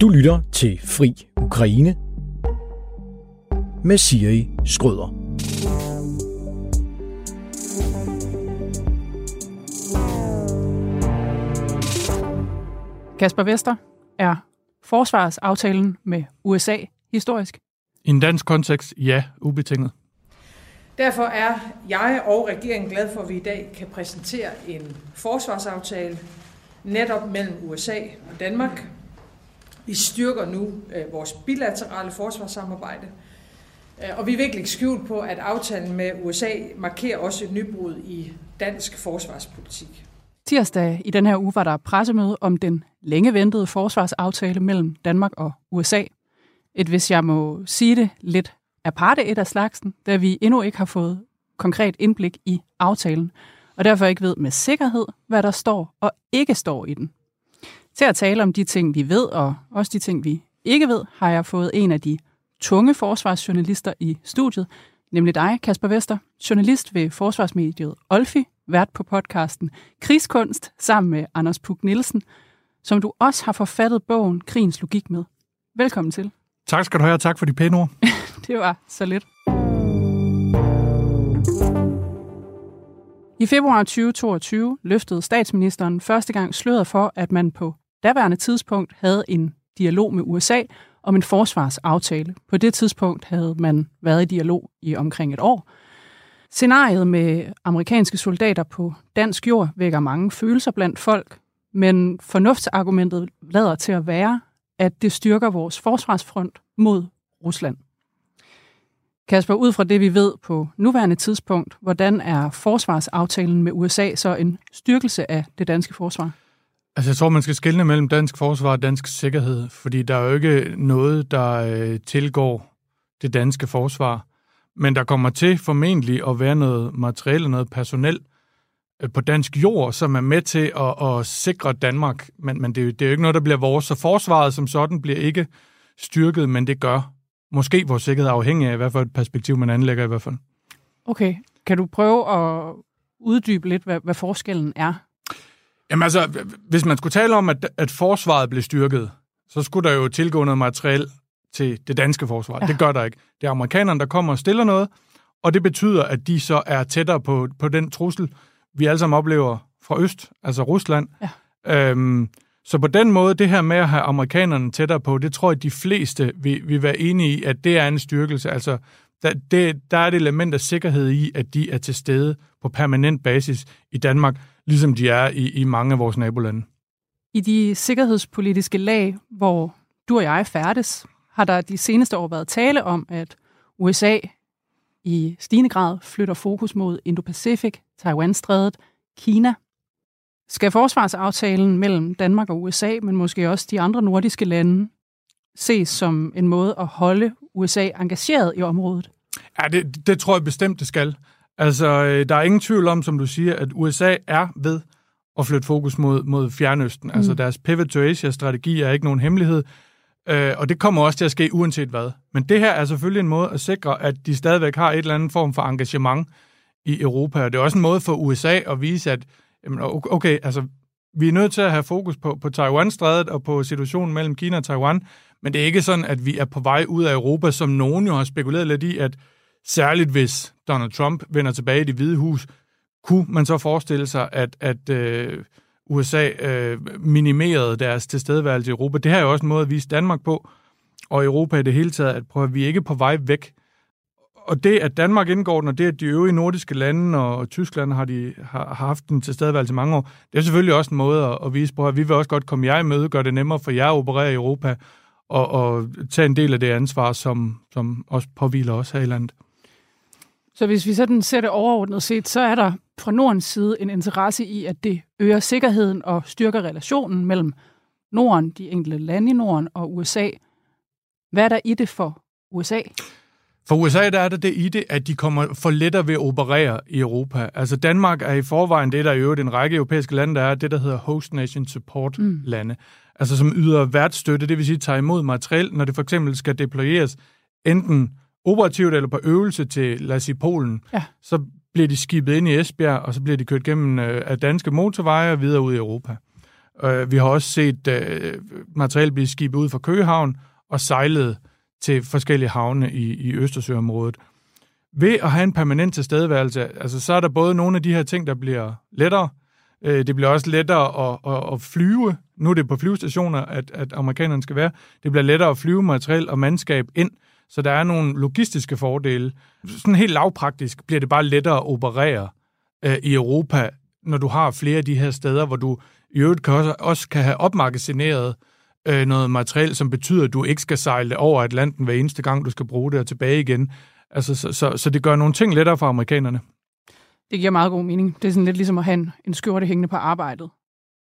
Du lytter til Fri Ukraine med Siri Skrøder. Kasper Vester, er forsvarsaftalen med USA historisk? I en dansk kontekst, ja, ubetinget. Derfor er jeg og regeringen glad for, at vi i dag kan præsentere en forsvarsaftale netop mellem USA og Danmark. Vi styrker nu øh, vores bilaterale forsvarssamarbejde, øh, og vi vil ikke skjult på, at aftalen med USA markerer også et nybrud i dansk forsvarspolitik. Tirsdag i den her uge var der pressemøde om den længe ventede forsvarsaftale mellem Danmark og USA. Et, hvis jeg må sige det, lidt aparte et af slagsen, da vi endnu ikke har fået konkret indblik i aftalen, og derfor ikke ved med sikkerhed, hvad der står og ikke står i den. Til at tale om de ting, vi ved, og også de ting, vi ikke ved, har jeg fået en af de tunge forsvarsjournalister i studiet, nemlig dig, Kasper Vester, journalist ved forsvarsmediet Olfi, vært på podcasten Krigskunst sammen med Anders Puk Nielsen, som du også har forfattet bogen Krigens Logik med. Velkommen til. Tak skal du have, og tak for de pæne ord. det var så lidt. I februar 2022 løftede statsministeren første gang sløret for, at man på daværende tidspunkt havde en dialog med USA om en forsvarsaftale. På det tidspunkt havde man været i dialog i omkring et år. Scenariet med amerikanske soldater på dansk jord vækker mange følelser blandt folk, men fornuftsargumentet lader til at være, at det styrker vores forsvarsfront mod Rusland. Kasper, ud fra det vi ved på nuværende tidspunkt, hvordan er forsvarsaftalen med USA så en styrkelse af det danske forsvar? Altså jeg tror, man skal skelne mellem dansk forsvar og dansk sikkerhed, fordi der er jo ikke noget, der øh, tilgår det danske forsvar. Men der kommer til formentlig at være noget materiel og noget personel øh, på dansk jord, som er med til at, at sikre Danmark. Men, men det, det er jo ikke noget, der bliver vores. Så forsvaret som sådan bliver ikke styrket, men det gør måske vores sikkerhed afhængig af, hvad for et perspektiv man anlægger i hvert fald. Okay. Kan du prøve at uddybe lidt, hvad, hvad forskellen er? Jamen altså, hvis man skulle tale om, at, at forsvaret blev styrket, så skulle der jo tilgå noget materiel til det danske forsvar. Ja. Det gør der ikke. Det er amerikanerne, der kommer og stiller noget, og det betyder, at de så er tættere på, på den trussel, vi alle sammen oplever fra øst, altså Rusland. Ja. Øhm, så på den måde, det her med at have amerikanerne tættere på, det tror jeg, de fleste vil, vil være enige i, at det er en styrkelse. Altså, der, det, der er et element af sikkerhed i, at de er til stede på permanent basis i Danmark, ligesom de er i, i mange af vores nabolande. I de sikkerhedspolitiske lag, hvor du og jeg færdes, har der de seneste år været tale om, at USA i stigende grad flytter fokus mod Indo-Pacific, Taiwan-strædet, Kina. Skal forsvarsaftalen mellem Danmark og USA, men måske også de andre nordiske lande, ses som en måde at holde USA engageret i området? Ja, det, det tror jeg bestemt, det skal. Altså, øh, der er ingen tvivl om, som du siger, at USA er ved at flytte fokus mod, mod Fjernøsten. Altså, mm. Altså, deres Pivot to Asia-strategi er ikke nogen hemmelighed. Øh, og det kommer også til at ske uanset hvad. Men det her er selvfølgelig en måde at sikre, at de stadigvæk har et eller andet form for engagement i Europa. Og det er også en måde for USA at vise, at jamen, okay, altså, vi er nødt til at have fokus på, på Taiwan-strædet og på situationen mellem Kina og Taiwan, men det er ikke sådan, at vi er på vej ud af Europa, som nogen jo har spekuleret lidt i, at særligt hvis Donald Trump vender tilbage i det hvide hus, kunne man så forestille sig, at, at øh, USA øh, minimerede deres tilstedeværelse i Europa. Det her er jo også en måde at vise Danmark på, og Europa i det hele taget, at, prøve, at vi er ikke på vej væk. Og det, at Danmark indgår den, og det, at de øvrige nordiske lande og Tyskland har, de, har, har haft til tilstedeværelse i mange år, det er selvfølgelig også en måde at, at vise på, at vi vil også godt komme jer i møde, gøre det nemmere for jer at operere i Europa, og, og tage en del af det ansvar, som, som også påviler os her i landet. Så hvis vi sådan ser det overordnet set, så er der fra Nordens side en interesse i, at det øger sikkerheden og styrker relationen mellem Norden, de enkelte lande i Norden og USA. Hvad er der i det for USA? For USA der er der det i det, at de kommer for lettere ved at operere i Europa. Altså Danmark er i forvejen det, der i øvrigt en række europæiske lande, der er det, der hedder Host Nation Support mm. lande. Altså som yder værtsstøtte, det vil sige tager imod materiel, når det for eksempel skal deployeres enten operativt eller på øvelse til, lad os sige, Polen, ja. så bliver de skibet ind i Esbjerg, og så bliver de kørt gennem øh, af danske motorveje og videre ud i Europa. Øh, vi har også set øh, materiel blive skibet ud fra Køgehavn og sejlet til forskellige havne i, i Østersøområdet. Ved at have en permanent tilstedeværelse, altså så er der både nogle af de her ting, der bliver lettere, øh, det bliver også lettere at, at, at flyve, nu er det på flyvestationer, at, at amerikanerne skal være, det bliver lettere at flyve materiel og mandskab ind, så der er nogle logistiske fordele. Sådan helt lavpraktisk bliver det bare lettere at operere øh, i Europa, når du har flere af de her steder, hvor du i øvrigt kan også, også kan have opmagasineret øh, noget materiel, som betyder, at du ikke skal sejle over Atlanten hver eneste gang, du skal bruge det og tilbage igen. Altså, så, så, så det gør nogle ting lettere for amerikanerne. Det giver meget god mening. Det er sådan lidt ligesom at have en, en skjorte hængende på arbejdet.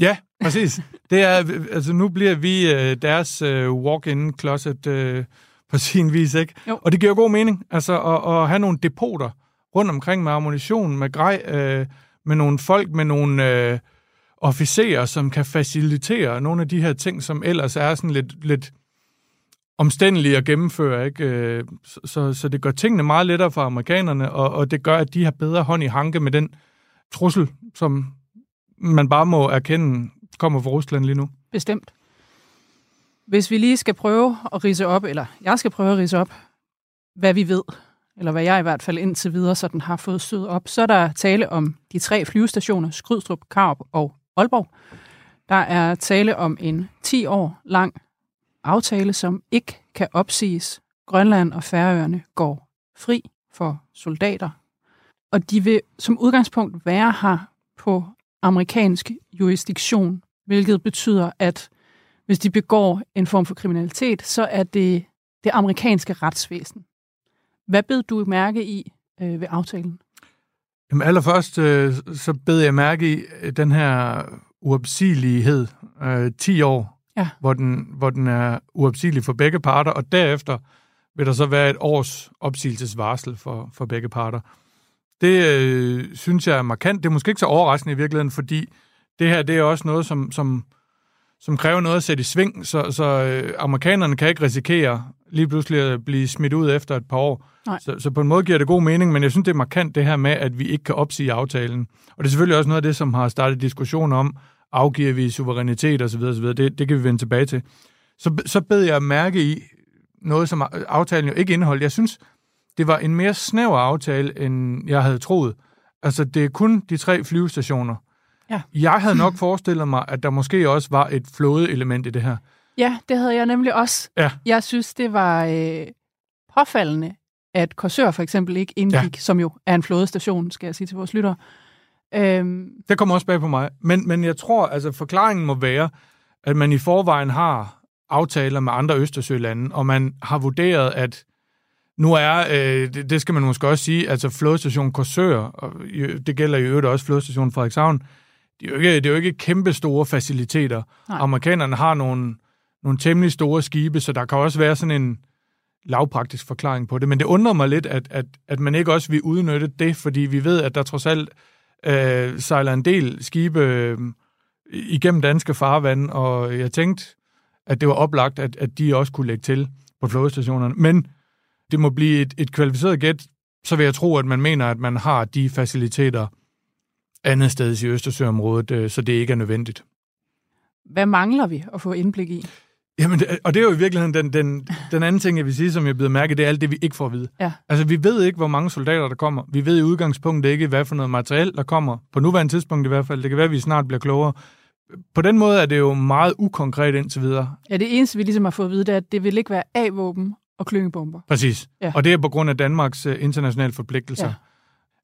Ja, præcis. det er, altså nu bliver vi øh, deres øh, walk-in closet øh, på sin vis, ikke? Jo. Og det giver god mening, altså at, at have nogle depoter rundt omkring med ammunition, med grej, øh, med nogle folk, med nogle øh, officerer, som kan facilitere nogle af de her ting, som ellers er sådan lidt, lidt omstændelige at gennemføre. Ikke? Øh, så, så, så det gør tingene meget lettere for amerikanerne, og, og det gør, at de har bedre hånd i hanke med den trussel, som man bare må erkende kommer fra Rusland lige nu. Bestemt. Hvis vi lige skal prøve at rise op, eller jeg skal prøve at rise op, hvad vi ved, eller hvad jeg i hvert fald indtil videre sådan har fået stød op, så er der tale om de tre flyvestationer, Skrydstrup, Karp og Aalborg. Der er tale om en 10 år lang aftale, som ikke kan opsiges. Grønland og Færøerne går fri for soldater, og de vil som udgangspunkt være her på amerikansk jurisdiktion, hvilket betyder, at hvis de begår en form for kriminalitet, så er det det amerikanske retsvæsen. Hvad bed du mærke i øh, ved aftalen? Jamen allerførst, øh, så bed jeg mærke i øh, den her uopsigelighed, øh, 10 år, Ja. hvor, den, hvor den er uopsigelig for begge parter, og derefter vil der så være et års opsigelsesvarsel for, for begge parter. Det øh, synes jeg er markant. Det er måske ikke så overraskende i virkeligheden, fordi det her det er også noget, som, som, som kræver noget at sætte i sving, så, så øh, amerikanerne kan ikke risikere lige pludselig at blive smidt ud efter et par år. Nej. Så, så på en måde giver det god mening, men jeg synes, det er markant det her med, at vi ikke kan opsige aftalen. Og det er selvfølgelig også noget af det, som har startet diskussion om, afgiver vi suverænitet osv. osv. Det, det kan vi vende tilbage til. Så, så bed jeg mærke i noget, som aftalen jo ikke indeholdt. Jeg synes, det var en mere snæver aftale, end jeg havde troet. Altså, det er kun de tre flyvestationer. Ja. Jeg havde nok forestillet mig, at der måske også var et flådeelement i det her. Ja, det havde jeg nemlig også. Ja. Jeg synes, det var øh, påfaldende, at Korsør for eksempel ikke indgik, ja. som jo er en flådestation, skal jeg sige til vores lyttere. Øhm, Det kommer også bag på mig. Men, men jeg tror, altså forklaringen må være, at man i forvejen har aftaler med andre Østersølande, og man har vurderet, at nu er, øh, det, det skal man måske også sige, altså flådestation Korsør, og det gælder i øvrigt også flådestation Frederikshavn, det er jo ikke, det er jo ikke kæmpe store faciliteter. Nej. Amerikanerne har nogle, nogle temmelig store skibe, så der kan også være sådan en lavpraktisk forklaring på det. Men det undrer mig lidt, at, at, at man ikke også vil udnytte det, fordi vi ved, at der trods alt øh, sejler en del skibe øh, igennem danske farvande, og jeg tænkte, at det var oplagt, at, at de også kunne lægge til på flådestationerne. Men det må blive et, et kvalificeret gæt, så vil jeg tro, at man mener, at man har de faciliteter andet sted i Østersøområdet, øh, så det ikke er nødvendigt. hvad mangler vi at få indblik i? Jamen, det- og det er jo i virkeligheden den, den, den anden ting, jeg vil sige, som jeg bliver mærke, det er alt det, vi ikke får at vide. Ja. Altså, vi ved ikke, hvor mange soldater, der kommer. Vi ved i udgangspunktet ikke, hvad for noget materiel, der kommer. På nuværende tidspunkt i hvert fald. Det kan være, at vi snart bliver klogere. På den måde er det jo meget ukonkret indtil videre. Ja, det eneste, vi ligesom har fået at vide, det er, at det vil ikke være A-våben og klyngebomber. Præcis. Ja. Og det er på grund af Danmarks uh, internationale forpligtelser. Ja.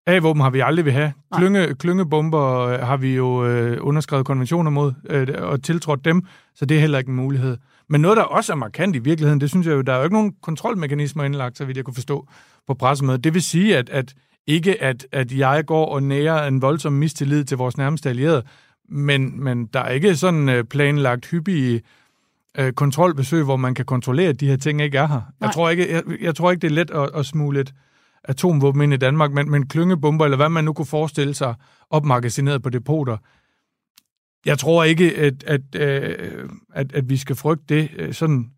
A-våben har vi aldrig vil have. Klynge, klyngebomber øh, har vi jo øh, underskrevet konventioner mod øh, og tiltrådt dem, så det er heller ikke en mulighed. Men noget, der også er markant i virkeligheden, det synes jeg jo, der er jo ikke nogen kontrolmekanismer indlagt, så vidt jeg kunne forstå på pressemødet. Det vil sige, at, at ikke at, at jeg går og nærer en voldsom mistillid til vores nærmeste allierede, men, men der er ikke sådan øh, planlagt hyppige øh, kontrolbesøg, hvor man kan kontrollere, at de her ting ikke er her. Nej. Jeg tror ikke, jeg, jeg tror ikke, det er let at, at smule et atomvåben ind i Danmark, men, men klyngebomber, eller hvad man nu kunne forestille sig, opmagasineret på depoter. Jeg tror ikke, at, at, øh, at, at vi skal frygte det øh, sådan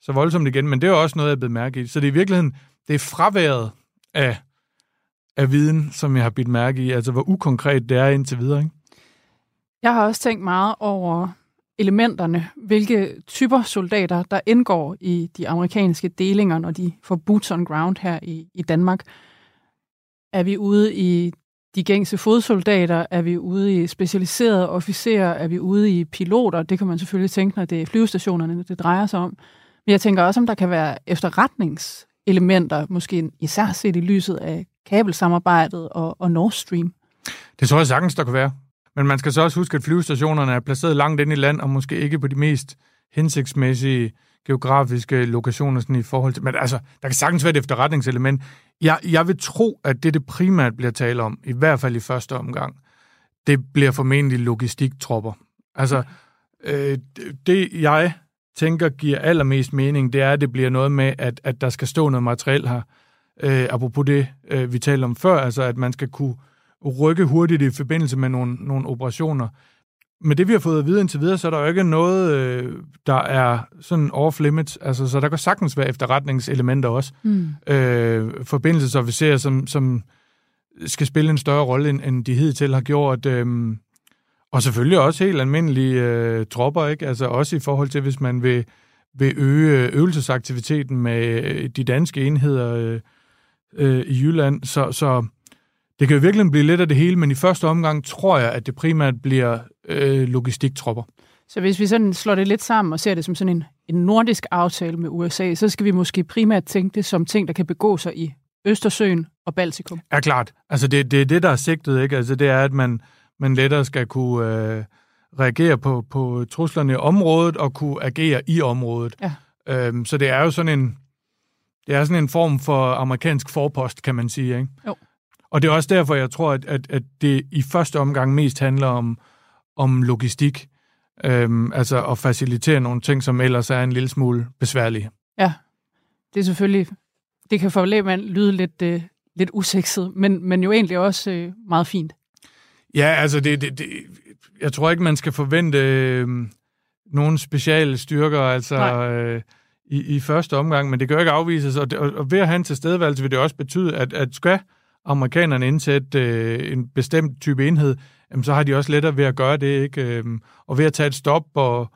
så voldsomt igen, men det er også noget, jeg er blevet mærke i. Så det er i virkeligheden, det er fraværet af, af viden, som jeg har bidt mærke i, altså hvor ukonkret det er indtil videre. Ikke? Jeg har også tænkt meget over elementerne, hvilke typer soldater, der indgår i de amerikanske delinger, når de får boots on ground her i, i Danmark. Er vi ude i de gængse fodsoldater? Er vi ude i specialiserede officerer? Er vi ude i piloter? Det kan man selvfølgelig tænke, når det er flyvestationerne, det drejer sig om. Men jeg tænker også, om der kan være efterretningselementer, måske især set i lyset af kabelsamarbejdet og, og Nord Stream. Det tror jeg sagtens, der kan være. Men man skal så også huske, at flyvestationerne er placeret langt ind i land, og måske ikke på de mest hensigtsmæssige geografiske lokationer sådan i forhold til... Men altså, der kan sagtens være et efterretningselement. Jeg, jeg vil tro, at det, det primært bliver tale om, i hvert fald i første omgang, det bliver formentlig logistiktropper. Altså, øh, det jeg tænker giver allermest mening, det er, at det bliver noget med, at, at der skal stå noget materiel her. Øh, apropos det, øh, vi talte om før, altså at man skal kunne rykke hurtigt i forbindelse med nogle, nogle operationer. Men det, vi har fået at vide indtil videre, så er der jo ikke noget, øh, der er sådan off limits. Altså, så der kan sagtens være efterretningselementer også. Mm. Øh, forbindelsesofficerer, som, som skal spille en større rolle, end, end de hidtil har gjort. Øh, og selvfølgelig også helt almindelige øh, tropper, ikke? Altså også i forhold til, hvis man vil, vil øge øvelsesaktiviteten med øh, de danske enheder øh, øh, i Jylland. Så, så det kan jo virkelig blive lidt af det hele, men i første omgang tror jeg, at det primært bliver øh, logistiktropper. Så hvis vi sådan slår det lidt sammen og ser det som sådan en, en nordisk aftale med USA, så skal vi måske primært tænke det som ting, der kan begå sig i Østersøen og Baltikum. Ja, klart. Altså det, det er det, der er sigtet, ikke? Altså det er, at man, man lettere skal kunne øh, reagere på, på truslerne i området og kunne agere i området. Ja. Øhm, så det er jo sådan en, det er sådan en form for amerikansk forpost, kan man sige, ikke? Jo. Og det er også derfor, jeg tror, at, at, at det i første omgang mest handler om, om logistik. Øhm, altså at facilitere nogle ting, som ellers er en lille smule besværlige. Ja, det er selvfølgelig... Det kan for lægmand lyde lidt, øh, lidt usekset, men, men jo egentlig også øh, meget fint. Ja, altså det, det, det, jeg tror ikke, man skal forvente øh, nogle speciale styrker, altså øh, i, i første omgang, men det kan jo ikke afvises, og, det, og, og ved at have en tilstedeværelse vil det også betyde, at, at skal amerikanerne indsætte øh, en bestemt type enhed, jamen, så har de også lettere ved at gøre det, ikke? Øh, og ved at tage et stop og,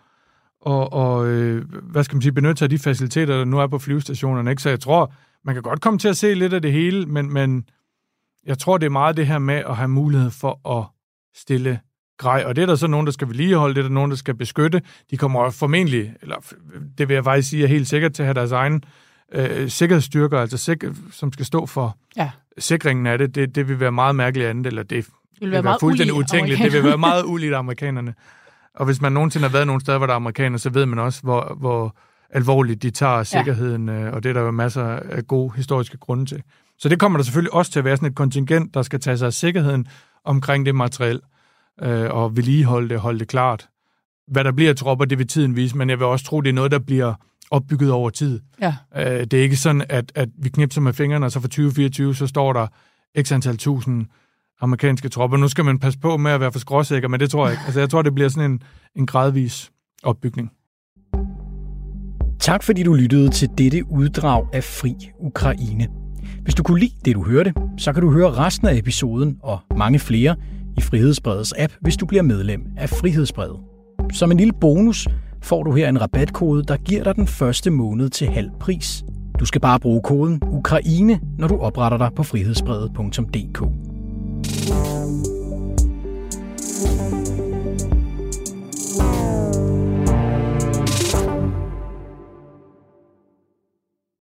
og, og øh, hvad skal man sige, benytte sig af de faciliteter, der nu er på flyvestationerne, ikke? Så jeg tror, man kan godt komme til at se lidt af det hele, men, men jeg tror, det er meget det her med at have mulighed for at stille grej. Og det er der så nogen, der skal vedligeholde, det er der nogen, der skal beskytte. De kommer formentlig, eller det vil jeg faktisk sige, er helt sikkert til at have deres egen øh, sikkerhedsstyrker, altså sik- som skal stå for ja. sikringen af det. det. Det vil være meget mærkeligt andet, eller det, det vil være, det være fuldstændig utænkeligt. Det vil være meget uligt amerikanerne. Og hvis man nogensinde har været nogle steder, hvor der er amerikanere, så ved man også, hvor, hvor alvorligt de tager sikkerheden, ja. Øh, og det er der jo masser af gode historiske grunde til. Så det kommer der selvfølgelig også til at være sådan et kontingent, der skal tage sig af sikkerheden omkring det materiel, øh, og vedligeholde det, holde det klart. Hvad der bliver af tropper, det vil tiden vise, men jeg vil også tro, det er noget, der bliver opbygget over tid. Ja. Øh, det er ikke sådan, at, at vi knipser med fingrene, og så for 2024, så står der x antal tusind amerikanske tropper. Nu skal man passe på med at være for skråsikker, men det tror jeg ikke. Altså, jeg tror, det bliver sådan en, en gradvis opbygning. Tak fordi du lyttede til dette uddrag af Fri Ukraine. Hvis du kunne lide det, du hørte, så kan du høre resten af episoden og mange flere i Frihedsbredets app, hvis du bliver medlem af Frihedsbredet. Som en lille bonus får du her en rabatkode, der giver dig den første måned til halv pris. Du skal bare bruge koden Ukraine, når du opretter dig på frihedsbredet.dk.